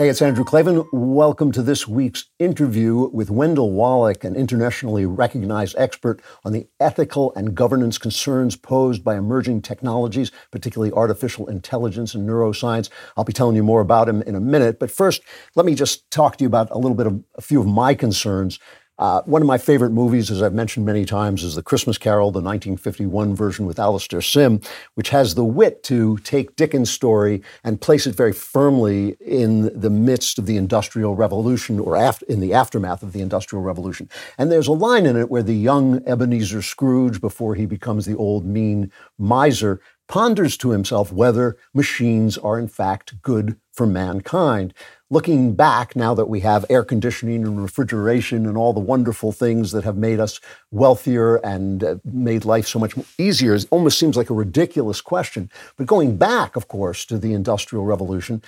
Hey, it's Andrew Klavan. Welcome to this week's interview with Wendell Wallach, an internationally recognized expert on the ethical and governance concerns posed by emerging technologies, particularly artificial intelligence and neuroscience. I'll be telling you more about him in a minute. But first, let me just talk to you about a little bit of a few of my concerns uh, one of my favorite movies, as I've mentioned many times, is The Christmas Carol, the 1951 version with Alastair Sim, which has the wit to take Dickens' story and place it very firmly in the midst of the Industrial Revolution or in the aftermath of the Industrial Revolution. And there's a line in it where the young Ebenezer Scrooge, before he becomes the old mean miser, ponders to himself whether machines are in fact good for mankind looking back now that we have air conditioning and refrigeration and all the wonderful things that have made us wealthier and uh, made life so much easier, it almost seems like a ridiculous question. But going back, of course, to the Industrial Revolution,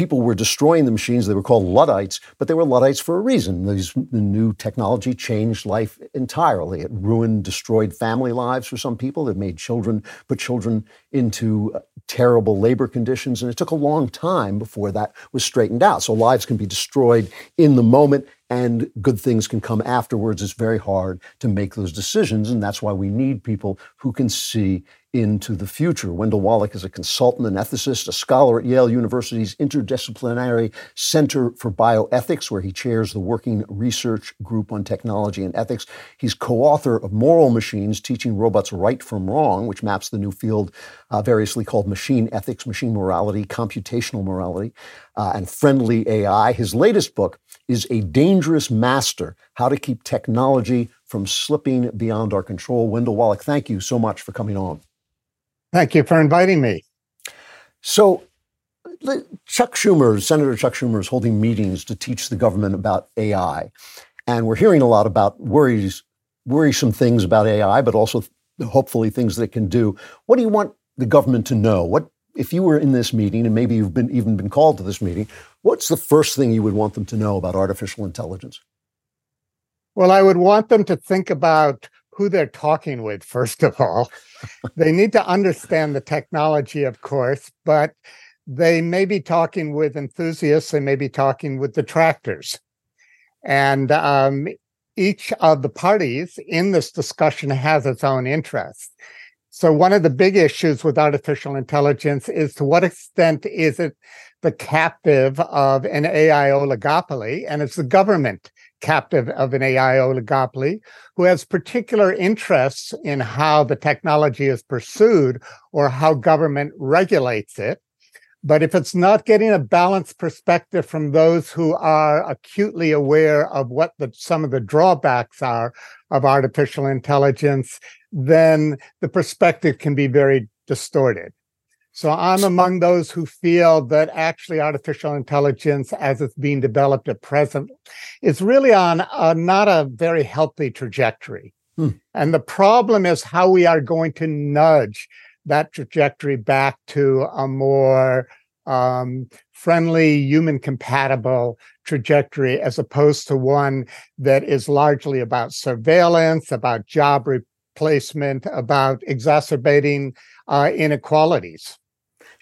people were destroying the machines. They were called Luddites, but they were Luddites for a reason. These, the new technology changed life entirely. It ruined, destroyed family lives for some people. It made children, put children into uh, terrible labor conditions. And it took a long time before that was straightened out. So lives can be destroyed in the moment and good things can come afterwards. It's very hard to make those decisions. And that's why we need people who can see into the future. Wendell Wallach is a consultant and ethicist, a scholar at Yale University's Interdisciplinary Center for Bioethics, where he chairs the Working Research Group on Technology and Ethics. He's co author of Moral Machines Teaching Robots Right from Wrong, which maps the new field uh, variously called machine ethics, machine morality, computational morality, uh, and friendly AI. His latest book is A Dangerous Master How to Keep Technology from Slipping Beyond Our Control. Wendell Wallach, thank you so much for coming on. Thank you for inviting me. So, Chuck Schumer, Senator Chuck Schumer, is holding meetings to teach the government about AI. And we're hearing a lot about worries, worrisome things about AI, but also hopefully things that it can do. What do you want the government to know? What if you were in this meeting and maybe you've been even been called to this meeting, what's the first thing you would want them to know about artificial intelligence? Well, I would want them to think about who they're talking with, first of all. they need to understand the technology, of course, but they may be talking with enthusiasts, they may be talking with detractors. And um, each of the parties in this discussion has its own interest. So, one of the big issues with artificial intelligence is to what extent is it the captive of an AI oligopoly, and it's the government captive of an AI oligopoly who has particular interests in how the technology is pursued or how government regulates it. But if it's not getting a balanced perspective from those who are acutely aware of what the, some of the drawbacks are of artificial intelligence, then the perspective can be very distorted. So I'm among those who feel that actually artificial intelligence, as it's being developed at present, is really on a, not a very healthy trajectory. Hmm. And the problem is how we are going to nudge that trajectory back to a more um, friendly, human compatible trajectory, as opposed to one that is largely about surveillance, about job replacement, about exacerbating uh, inequalities.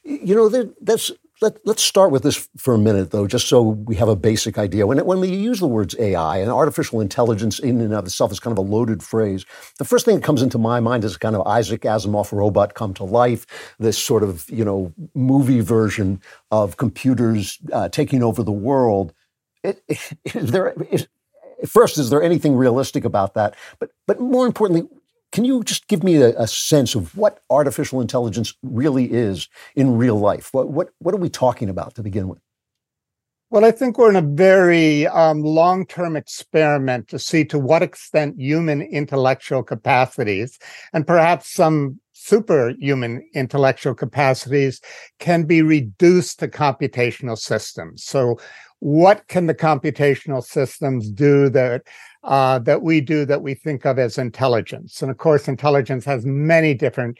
You know, that's let, us start with this for a minute, though, just so we have a basic idea. When, when we use the words AI and artificial intelligence in and of itself is kind of a loaded phrase, the first thing that comes into my mind is kind of Isaac Asimov robot come to life, this sort of, you know, movie version of computers uh, taking over the world. It, it, is there, is, first, is there anything realistic about that? But, but more importantly, can you just give me a, a, sense of what artificial intelligence really is in real life? What, what, what are we talking about to begin with? Well, I think we're in a very um, long term experiment to see to what extent human intellectual capacities and perhaps some superhuman intellectual capacities can be reduced to computational systems. So, what can the computational systems do that uh, that we do that we think of as intelligence? And of course, intelligence has many different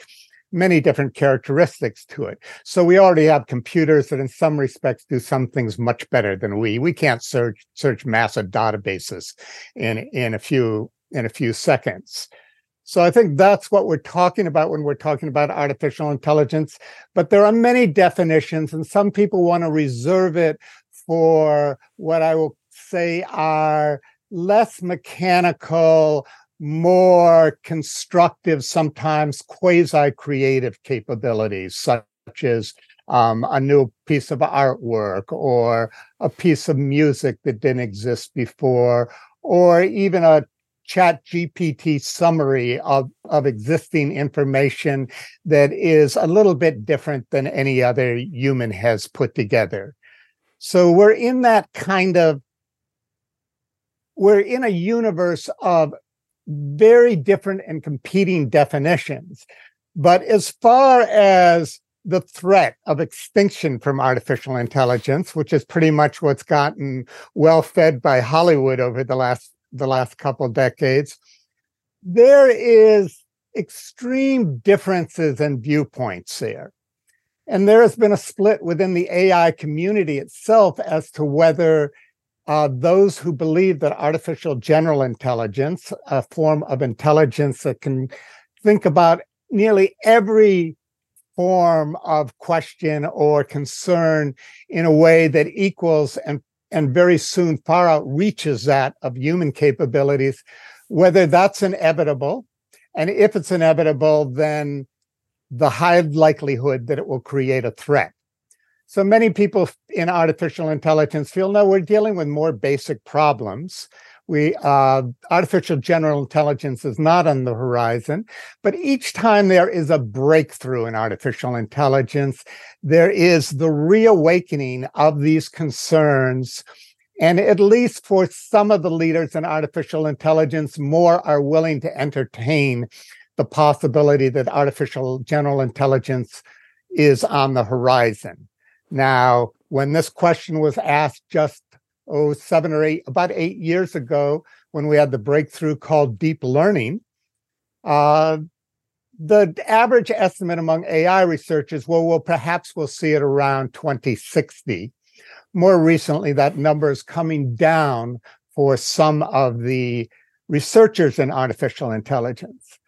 many different characteristics to it. So we already have computers that in some respects do some things much better than we. We can't search search massive databases in in a few in a few seconds. So I think that's what we're talking about when we're talking about artificial intelligence. But there are many definitions, and some people want to reserve it for what I will say are less mechanical, more constructive, sometimes quasi creative capabilities, such as um, a new piece of artwork or a piece of music that didn't exist before, or even a chat GPT summary of, of existing information that is a little bit different than any other human has put together. So we're in that kind of we're in a universe of very different and competing definitions. But as far as the threat of extinction from artificial intelligence, which is pretty much what's gotten well fed by Hollywood over the last the last couple decades, there is extreme differences in viewpoints there. And there has been a split within the AI community itself as to whether uh, those who believe that artificial general intelligence, a form of intelligence that can think about nearly every form of question or concern in a way that equals and and very soon far outreaches that of human capabilities, whether that's inevitable, and if it's inevitable, then the high likelihood that it will create a threat. So many people in artificial intelligence feel no, we're dealing with more basic problems. We uh, artificial general intelligence is not on the horizon, but each time there is a breakthrough in artificial intelligence, there is the reawakening of these concerns. And at least for some of the leaders in artificial intelligence, more are willing to entertain the possibility that artificial general intelligence is on the horizon. Now, when this question was asked just oh seven or eight about eight years ago, when we had the breakthrough called deep learning, uh, the average estimate among AI researchers, well, well, perhaps we'll see it around 2060. More recently, that number is coming down for some of the researchers in artificial intelligence.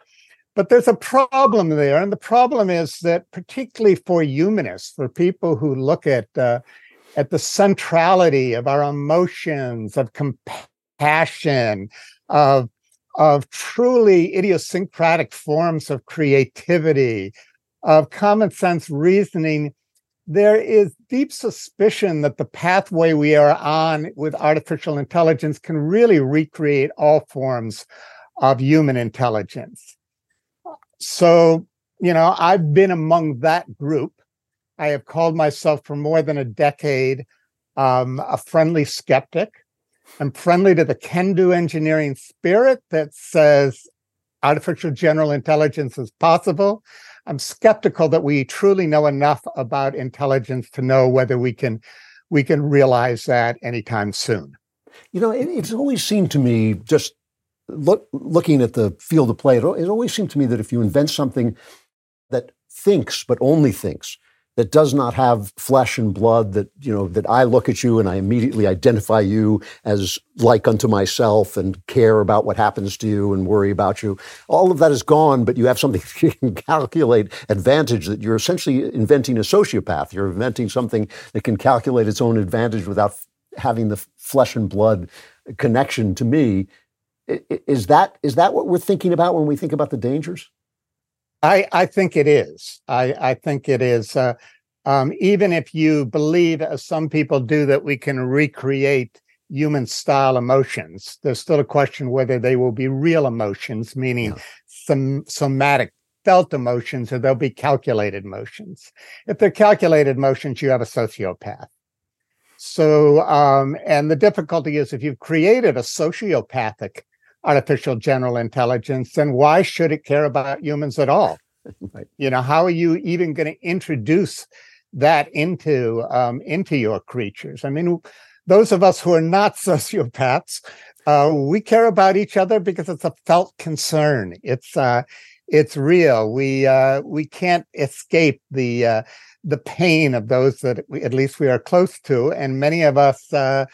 But there's a problem there. And the problem is that, particularly for humanists, for people who look at, uh, at the centrality of our emotions, of compassion, of, of truly idiosyncratic forms of creativity, of common sense reasoning, there is deep suspicion that the pathway we are on with artificial intelligence can really recreate all forms of human intelligence. So, you know, I've been among that group. I have called myself for more than a decade um, a friendly skeptic. I'm friendly to the can do engineering spirit that says artificial general intelligence is possible. I'm skeptical that we truly know enough about intelligence to know whether we can we can realize that anytime soon. You know, it, it's always seemed to me just look, looking at the field of play, it, it always seemed to me that if you invent something that thinks, but only thinks, that does not have flesh and blood that you know that I look at you and I immediately identify you as like unto myself and care about what happens to you and worry about you. All of that is gone, but you have something that you can calculate advantage that you're essentially inventing a sociopath. You're inventing something that can calculate its own advantage without having the flesh and blood connection to me. Is that is that what we're thinking about when we think about the dangers? I, I think it is. I, I think it is. Uh, um, even if you believe, as some people do, that we can recreate human style emotions, there's still a question whether they will be real emotions, meaning yeah. some somatic felt emotions or they'll be calculated motions. If they're calculated motions, you have a sociopath. So, um, and the difficulty is if you've created a sociopathic artificial general intelligence, then why should it care about humans at all? right. You know, how are you even going to introduce that into um, into your creatures? I mean, those of us who are not sociopaths, uh, we care about each other because it's a felt concern. It's uh, it's real. We uh, we can't escape the uh, the pain of those that we, at least we are close to, and many of us uh,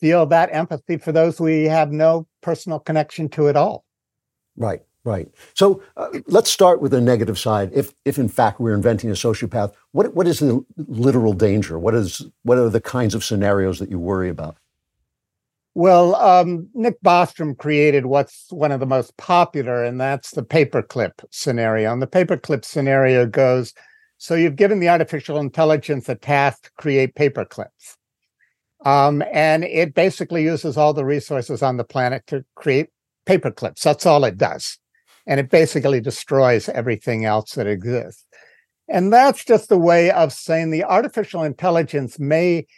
feel that empathy for those we have no personal connection to it all. Right, right. So uh, let's start with the negative side. If if in fact we're inventing a sociopath, what what is the literal danger? What is what are the kinds of scenarios that you worry about? Well, um, Nick Bostrom created what's one of the most popular, and that's the paperclip scenario. And the paperclip scenario goes so you've given the artificial intelligence a task to create paperclips. Um, and it basically uses all the resources on the planet to create paperclips. That's all it does. And it basically destroys everything else that exists. And that's just a way of saying the artificial intelligence may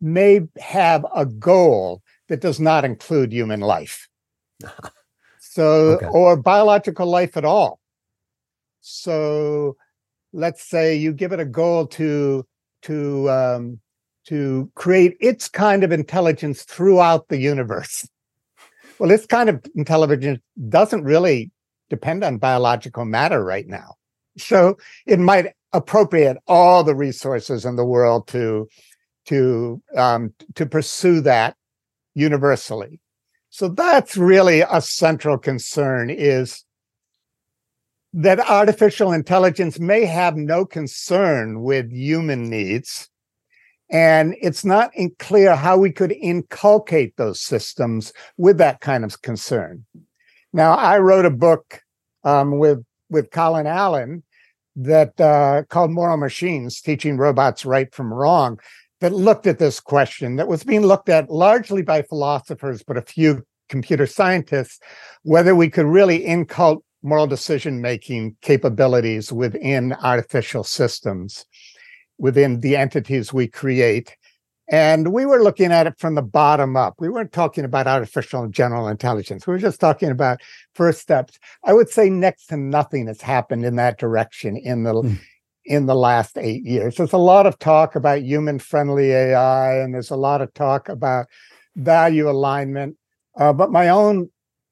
may have a goal that does not include human life. So, okay. or biological life at all. So, let's say you give it a goal to to um, to create its kind of intelligence throughout the universe. Well, this kind of intelligence doesn't really depend on biological matter right now. So it might appropriate all the resources in the world to to um, to pursue that universally. So that's really a central concern is that artificial intelligence may have no concern with human needs. And it's not clear how we could inculcate those systems with that kind of concern. Now, I wrote a book um, with with Colin Allen that uh, called Moral Machines: Teaching Robots Right from Wrong, that looked at this question that was being looked at largely by philosophers, but a few computer scientists, whether we could really inculcate moral decision making capabilities within artificial systems, within the entities we create. And we were looking at it from the bottom up. We weren't talking about artificial and general intelligence. We were just talking about first steps. I would say next to nothing has happened in that direction in the mm in the last eight years. There's a lot of talk about human friendly AI, and there's a lot of talk about value alignment. Uh, but my own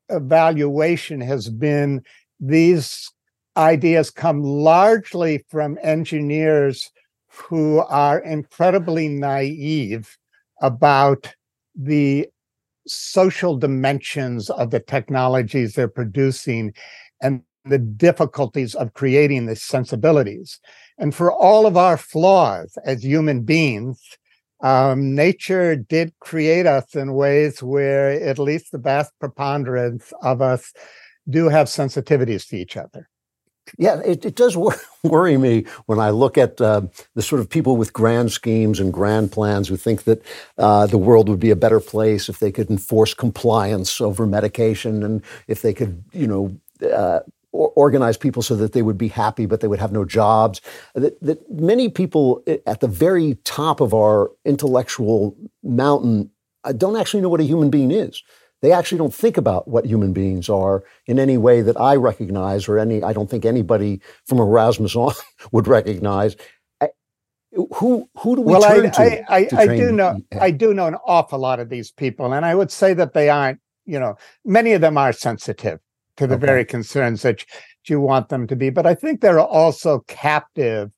evaluation has been these ideas come largely from engineers who are incredibly naive about the social dimensions of the technologies they're producing and the difficulties of creating the sensibilities. And for all of our flaws as human beings, um, nature did create us in ways where at least the vast preponderance of us do have sensitivities to each other. Yeah, it, it does wor- worry me when I look at uh, the sort of people with grand schemes and grand plans who think that uh, the world would be a better place if they could enforce compliance over medication and if they could, you know, uh, organize people so that they would be happy, but they would have no jobs. That, that many people at the very top of our intellectual mountain don't actually know what a human being is. They actually don't think about what human beings are in any way that I recognize, or any. I don't think anybody from Erasmus on would recognize. who who do we well, turn I, to? I, I, I do know I do know an awful lot of these people, and I would say that they aren't. You know, many of them are sensitive to the okay. very concerns that you want them to be. But I think they're also captive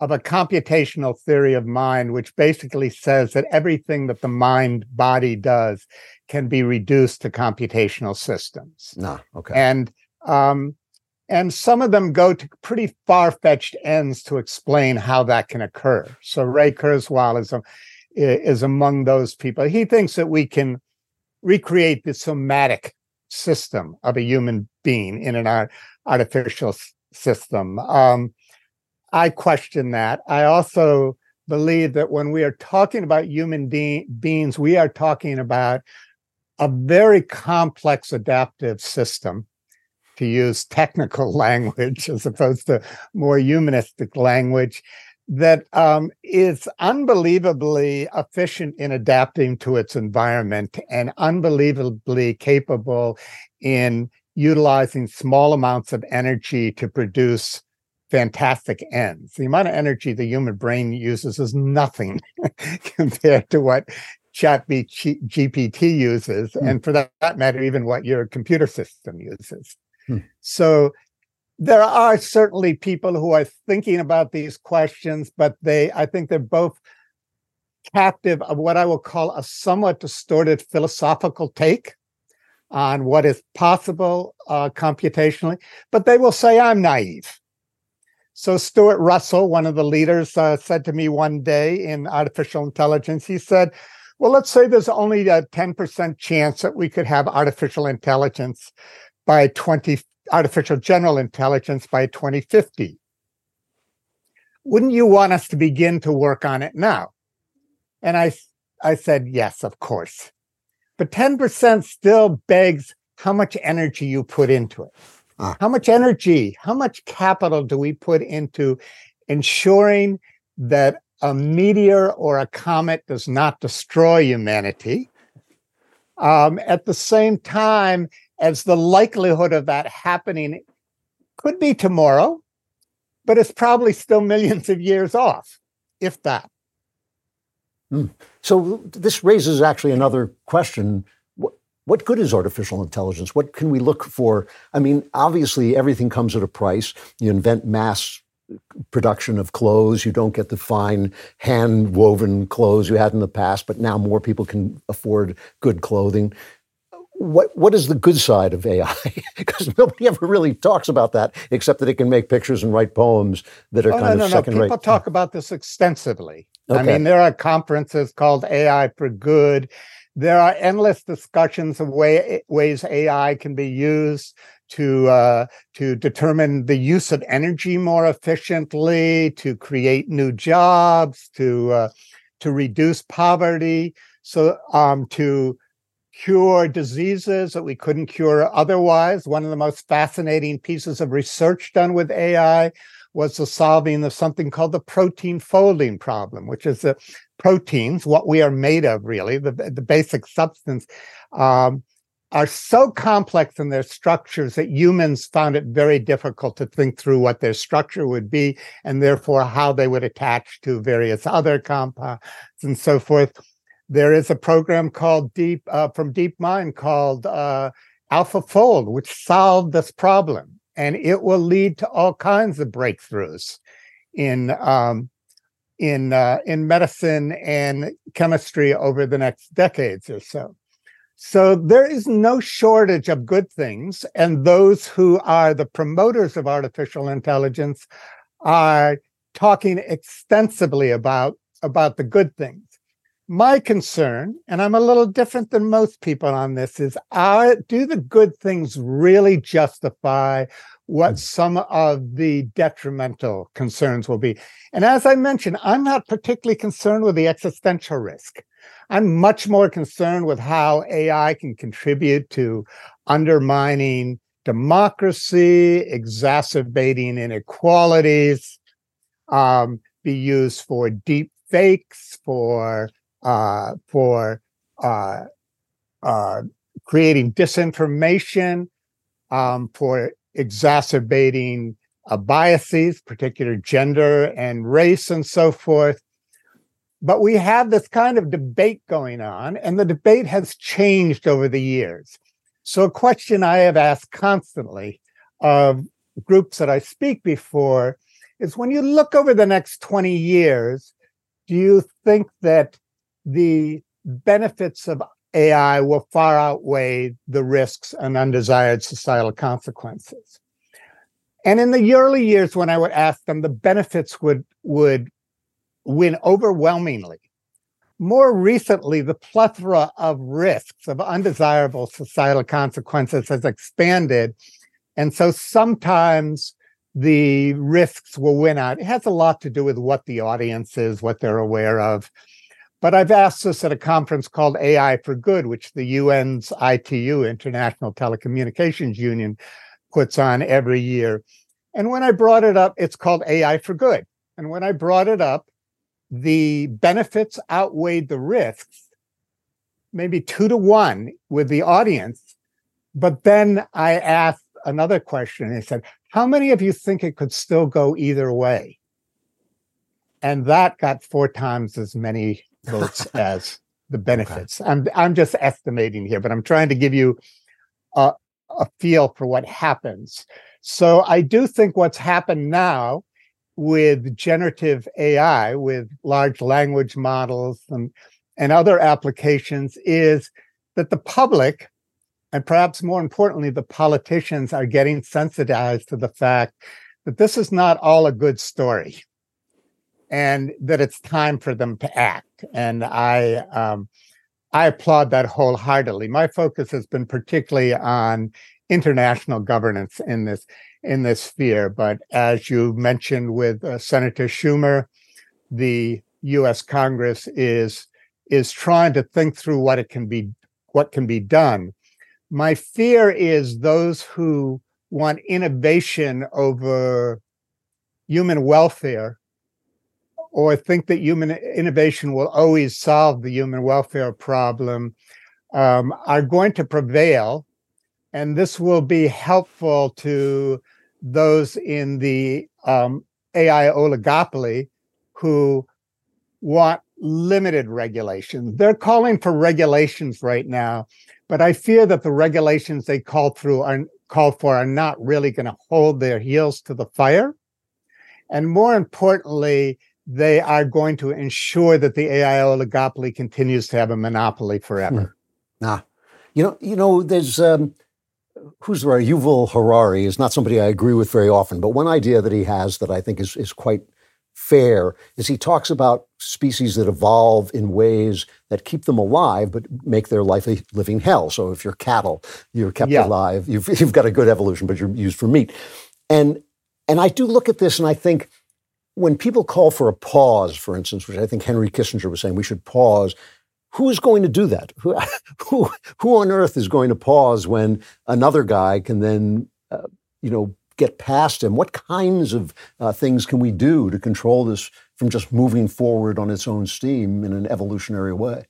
of a computational theory of mind, which basically says that everything that the mind body does can be reduced to computational systems. Nah, okay. And um, and some of them go to pretty far-fetched ends to explain how that can occur. So Ray Kurzweil is a, is among those people. He thinks that we can recreate the somatic system of a human being in an art, artificial system. Um, I question that. I also believe that when we are talking about human de- beings, we are talking about a very complex adaptive system to use technical language as opposed to more humanistic language that um, is unbelievably efficient in adapting to its environment and unbelievably capable in utilizing small amounts of energy to produce fantastic ends. The amount of energy the human brain uses is nothing compared to what chat GPT uses, mm. and for that, that, matter, even what your computer system uses. Mm. So there are certainly people who are thinking about these questions, but they, I think they're both captive of what I will call a somewhat distorted philosophical take on what is possible uh, computationally, but they will say I'm naive. So Stuart Russell, one of the leaders, uh, said to me one day in artificial intelligence, he said, well, let's say there's only a 10% chance that we could have artificial intelligence by 20 artificial general intelligence by 2050. Wouldn't you want us to begin to work on it now? And I, I said, yes, of course. But 10% still begs how much energy you put into it. Ah. How much energy, how much capital do we put into ensuring that a meteor or a comet does not destroy humanity? Um, at the same time, as the likelihood of that happening could be tomorrow, but it's probably still millions of years off, if that. Mm. So this raises actually another question. What, what good is artificial intelligence? What can we look for? I mean, obviously, everything comes at a price. You invent mass production of clothes. You don't get the fine hand woven clothes you had in the past, but now more people can afford good clothing what what is the good side of AI? because nobody ever really talks about that, except that it can make pictures and write poems that are oh, kind no, of no, second no. rate. People talk about this extensively. Okay. I mean, there are conferences called AI for Good. There are endless discussions of way, ways AI can be used to uh, to determine the use of energy more efficiently, to create new jobs, to uh, to reduce poverty, so um, to cure diseases that we couldn't cure otherwise. One of the most fascinating pieces of research done with AI was the solving of something called the protein folding problem, which is the proteins, what we are made of, really, the, the basic substance, um, are so complex in their structures that humans found it very difficult to think through what their structure would be and therefore how they would attach to various other compounds and so forth there is a program called Deep uh, from DeepMind called uh, AlphaFold, which solved this problem, and it will lead to all kinds of breakthroughs in um, in uh, in medicine and chemistry over the next decades or so. So there is no shortage of good things, and those who are the promoters of artificial intelligence are talking extensively about about the good things my concern, and I'm a little different than most people on this, is are, do the good things really justify what hmm. some of the detrimental concerns will be? And as I mentioned, I'm not particularly concerned with the existential risk. I'm much more concerned with how AI can contribute to undermining democracy, exacerbating inequalities, um, be used for deep fakes, for uh, for uh, uh, creating disinformation, um, for exacerbating biases, particular gender and race, and so forth. But we have this kind of debate going on, and the debate has changed over the years. So, a question I have asked constantly of groups that I speak before is when you look over the next 20 years, do you think that the benefits of AI will far outweigh the risks and undesired societal consequences. And in the early years, when I would ask them, the benefits would would win overwhelmingly. More recently, the plethora of risks of undesirable societal consequences has expanded. And so sometimes the risks will win out. It has a lot to do with what the audience is, what they're aware of. But I've asked this at a conference called AI for Good, which the UN's ITU, International Telecommunications Union, puts on every year. And when I brought it up, it's called AI for Good. And when I brought it up, the benefits outweighed the risks, maybe two to one with the audience. But then I asked another question. and I said, How many of you think it could still go either way? And that got four times as many votes as the benefits. Okay. I'm I'm just estimating here, but I'm trying to give you a, a feel for what happens. So I do think what's happened now with generative AI, with large language models and, and other applications, is that the public, and perhaps more importantly, the politicians, are getting sensitized to the fact that this is not all a good story and that it's time for them to act. And I, um, I applaud that wholeheartedly. My focus has been particularly on international governance in this in this sphere. But as you mentioned with uh, Senator Schumer, the U.S. Congress is is trying to think through what it can be what can be done. My fear is those who want innovation over human welfare or think that human innovation will always solve the human welfare problem um, are going to prevail and this will be helpful to those in the um, AI oligopoly who want limited regulation. They're calling for regulations right now, but I fear that the regulations they call through are call for are not really going to hold their heels to the fire. And more importantly, they are going to ensure that the AI oligopoly continues to have a monopoly forever. Hmm. Nah, you know, you know, there's um, who's right? Yuval Harari is not somebody I agree with very often, but one idea that he has that I think is, is quite fair is he talks about species that evolve in ways that keep them alive but make their life a living hell. So if you're cattle, you're kept yeah. alive, you've, you've got a good evolution, but you're used for meat. And, and I do look at this and I think when people call for a pause, for instance, which I think Henry Kissinger was saying, we should pause who is going to do that? Who, who, who on earth is going to pause when another guy can then, uh, you know, get past him? What kinds of uh, things can we do to control this from just moving forward on its own steam in an evolutionary way?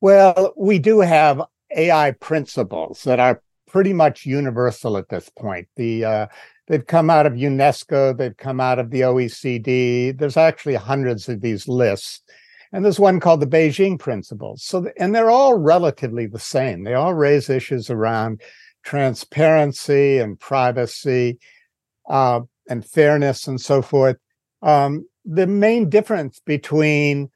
Well, we do have AI principles that are pretty much universal at this point. The uh, they've come out of UNESCO, they've come out of the OECD. There's actually hundreds of these lists and there's one called the Beijing Principles. So, and they're all relatively the same. They all raise issues around transparency and privacy uh, and fairness and so forth. Um, the main difference between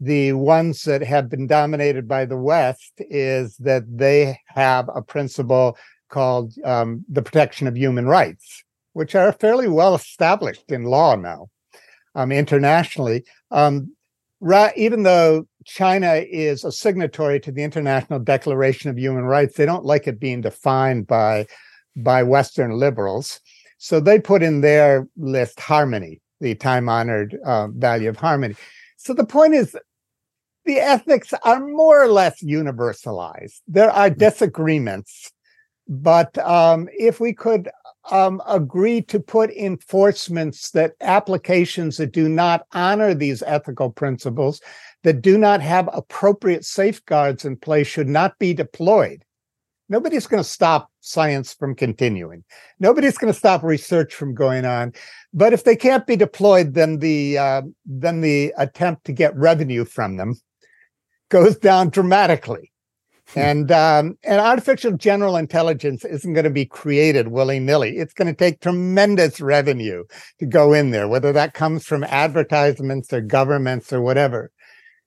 the ones that have been dominated by the West is that they have a principle called um, the protection of human rights, which are fairly well established in law now um, internationally. Um, right, even though China is a signatory to the International Declaration of Human Rights, they don't like it being defined by by Western liberals. So they put in their list harmony, the time honored uh, value of harmony. So the point is, the ethics are more or less universalized. There are disagreements, but um, if we could um, agree to put enforcements that applications that do not honor these ethical principles, that do not have appropriate safeguards in place, should not be deployed. Nobody's going to stop science from continuing. Nobody's going to stop research from going on. But if they can't be deployed, then the uh, then the attempt to get revenue from them goes down dramatically. Hmm. and um, and artificial general intelligence isn't going to be created willy nilly. It's going to take tremendous revenue to go in there, whether that comes from advertisements or governments or whatever.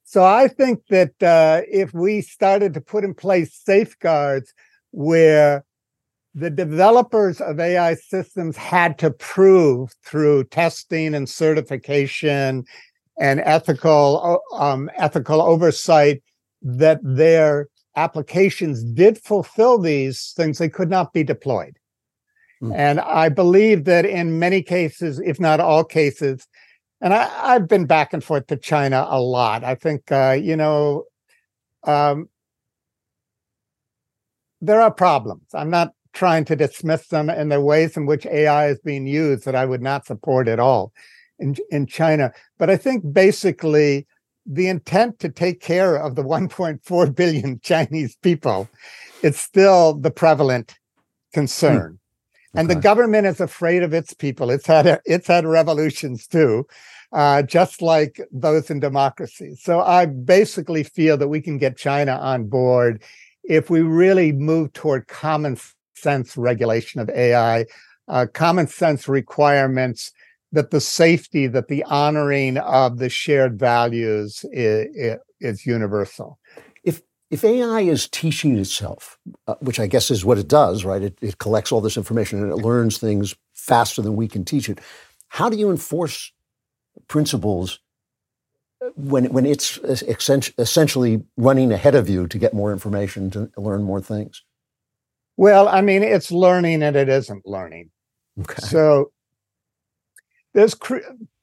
So I think that uh, if we started to put in place safeguards where the developers of AI systems had to prove through testing and certification and ethical um, ethical oversight that their applications did fulfill these things, they could not be deployed. Mm. And I believe that in many cases, if not all cases, and I, have been back and forth to China a lot. I think, uh, you know, um, there are problems. I'm not trying to dismiss them, and the ways in which AI is being used that I would not support at all in in China. But I think basically the intent to take care of the 1.4 billion Chinese people is still the prevalent concern. Hmm. And the government is afraid of its people. It's had it's had revolutions too, uh, just like those in democracy. So I basically feel that we can get China on board if we really move toward common sense regulation of AI, uh, common sense requirements that the safety, that the honoring of the shared values is, is universal. If if AI is teaching itself, uh, which I guess is what it does, right? It, it collects all this information and it learns things faster than we can teach it. How do you enforce principles uh, when when it's essentially running ahead of you to get more information to learn more things? Well, I mean, it's learning and it isn't learning. Okay. So there's cre-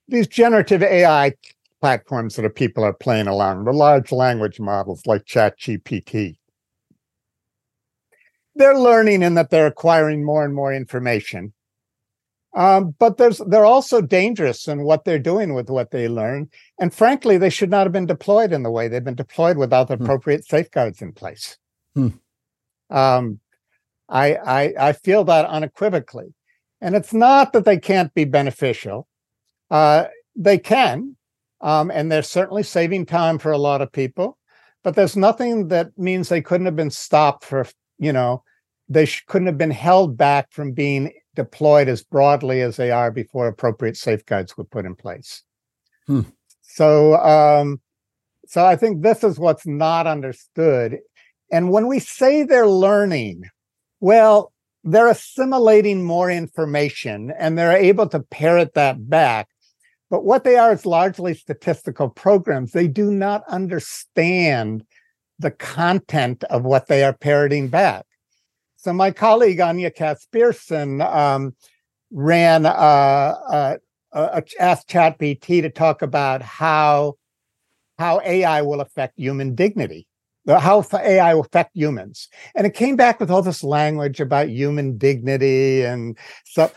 these generative AI platforms that are, people are playing along, the large language models like ChatGPT. They're learning in that they're acquiring more and more information. Um, but there's they're also dangerous in what they're doing with what they learn. And frankly, they should not have been deployed in the way they've been deployed without the hmm. appropriate safeguards in place. Hmm. Um, I, I I feel that unequivocally. And it's not that they can't be beneficial. Uh, they can, um, and they're certainly saving time for a lot of people. But there's nothing that means they couldn't have been stopped for, you know, they sh- couldn't have been held back from being deployed as broadly as they are before appropriate safeguards were put in place. Hmm. So, um, so I think this is what's not understood. And when we say they're learning, well, they're assimilating more information and they're able to parrot that back. But what they are is largely statistical programs. They do not understand the content of what they are parroting back. So my colleague Anja Kaspersen um, ran uh, uh, uh, asked ChatGPT to talk about how how AI will affect human dignity how AI will affect humans. And it came back with all this language about human dignity and so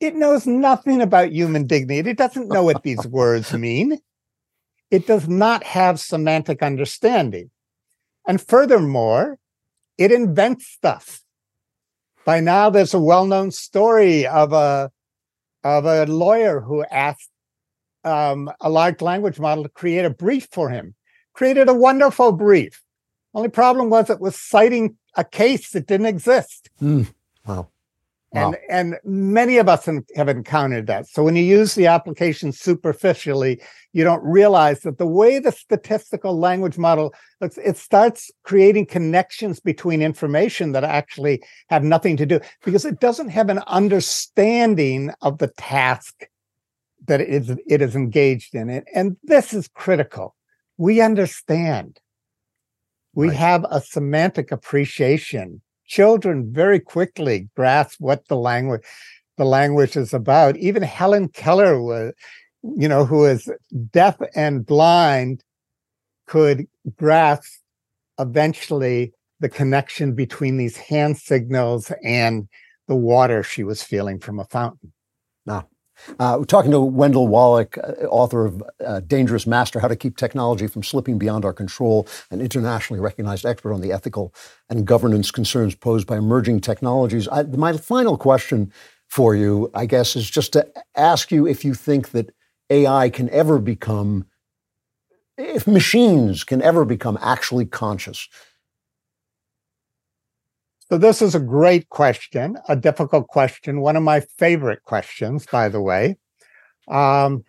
it knows nothing about human dignity. It doesn't know what these words mean. It does not have semantic understanding. And furthermore, it invents stuff. By now, there's a well-known story of a of a lawyer who asked um, a large language model to create a brief for him created a wonderful brief. Only problem was it was citing a case that didn't exist. Mm, wow. Wow. And and many of us have encountered that. So when you use the application superficially, you don't realize that the way the statistical language model looks, it starts creating connections between information that actually have nothing to do because it doesn't have an understanding of the task that it is it is engaged in. It and this is critical we understand. We right. have a semantic appreciation. Children very quickly grasp what the language the language is about. Even Helen Keller was, you know, who is deaf and blind, could grasp eventually the connection between these hand signals and the water she was feeling from a fountain. Now, uh, we're talking to Wendell Wallach, uh, author of uh, Dangerous Master How to Keep Technology from Slipping Beyond Our Control, an internationally recognized expert on the ethical and governance concerns posed by emerging technologies. I, my final question for you, I guess, is just to ask you if you think that AI can ever become, if machines can ever become actually conscious. So this is a great question, a difficult question, one of my favorite questions, by the way. Um,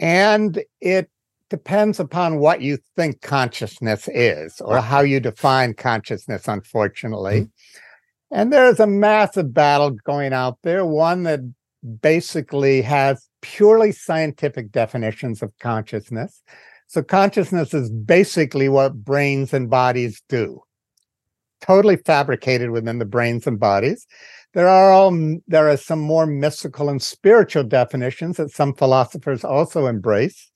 and it depends upon what you think consciousness is or how you define consciousness, unfortunately. Mm-hmm. And there's a massive battle going out there, one that basically has purely scientific definitions of consciousness. So consciousness is basically what brains and bodies do totally fabricated within the brains and bodies. There are all there are some more mystical and spiritual definitions that some philosophers also embrace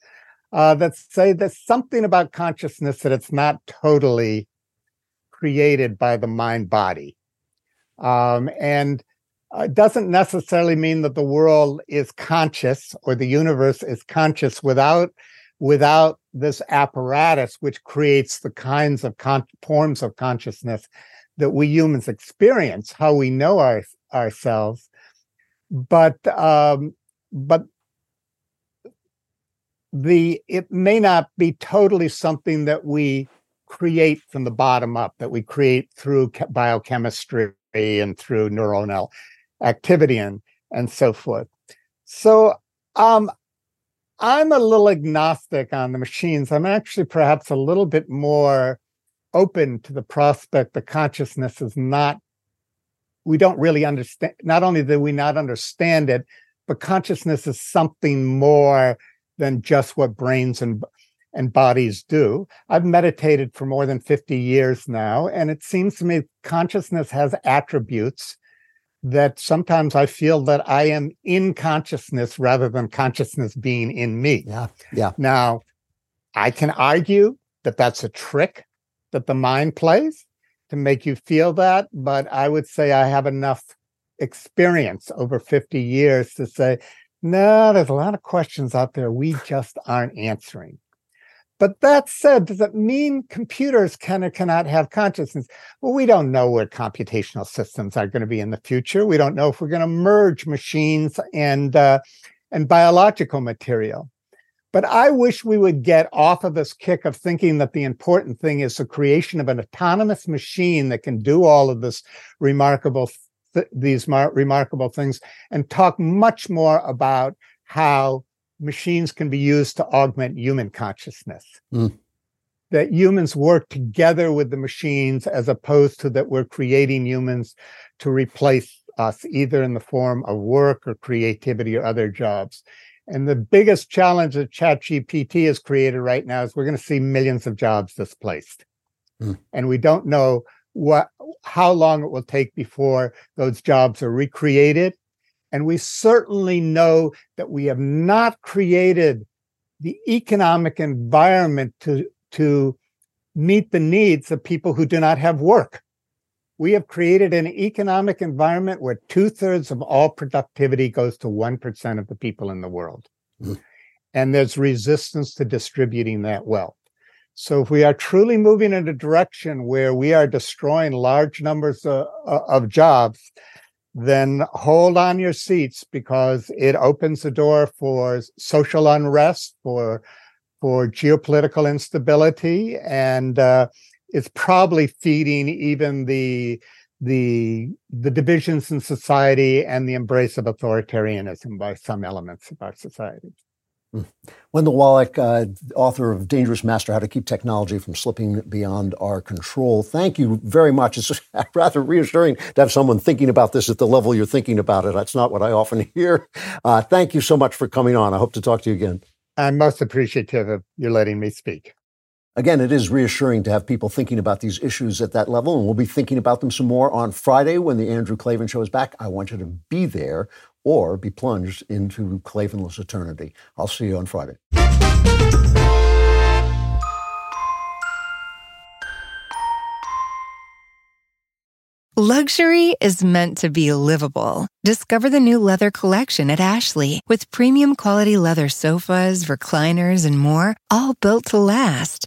uh, that say there's something about consciousness that it's not totally created by the mind body. Um, and it doesn't necessarily mean that the world is conscious or the universe is conscious without without this apparatus which creates the kinds of con- forms of consciousness that we humans experience how we know our, ourselves. But um, but the it may not be totally something that we create from the bottom up that we create through biochemistry and through neuronal activity and and so forth. So um i'm a little agnostic on the machines i'm actually perhaps a little bit more open to the prospect that consciousness is not we don't really understand not only do we not understand it but consciousness is something more than just what brains and and bodies do. I've meditated for more than 50 years now, and it seems to me consciousness has attributes that sometimes I feel that I am in consciousness rather than consciousness being in me. Yeah. Yeah. Now, I can argue that that's a trick that the mind plays to make you feel that, but I would say I have enough experience over 50 years to say, no, there's a lot of questions out there we just aren't answering. But that said, does it mean computers can or cannot have consciousness? Well, we don't know where computational systems are going to be in the future. We don't know if we're going to merge machines and uh, and biological material. But I wish we would get off of this kick of thinking that the important thing is the creation of an autonomous machine that can do all of this remarkable th- these mar- remarkable things and talk much more about how machines can be used to augment human consciousness. Mm. That humans work together with the machines as opposed to that we're creating humans to replace us, either in the form of work or creativity or other jobs. And the biggest challenge that ChatGPT has created right now is we're going to see millions of jobs displaced. Mm. And we don't know what how long it will take before those jobs are recreated and we certainly know that we have not created the economic environment to, to meet the needs of people who do not have work. We have created an economic environment where two thirds of all productivity goes to 1% of the people in the world. Mm. And there's resistance to distributing that wealth. So if we are truly moving in a direction where we are destroying large numbers of, of jobs, then hold on your seats because it opens the door for social unrest, for for geopolitical instability, and uh, it's probably feeding even the the the divisions in society and the embrace of authoritarianism by some elements of our society. Wendell Wallach, uh, author of Dangerous Master How to Keep Technology from Slipping Beyond Our Control. Thank you very much. It's rather reassuring to have someone thinking about this at the level you're thinking about it. That's not what I often hear. Uh, thank you so much for coming on. I hope to talk to you again. I'm most appreciative of you letting me speak. Again, it is reassuring to have people thinking about these issues at that level, and we'll be thinking about them some more on Friday when the Andrew Klavan Show is back. I want you to be there or be plunged into Klavanless eternity. I'll see you on Friday. Luxury is meant to be livable. Discover the new leather collection at Ashley with premium quality leather sofas, recliners, and more, all built to last.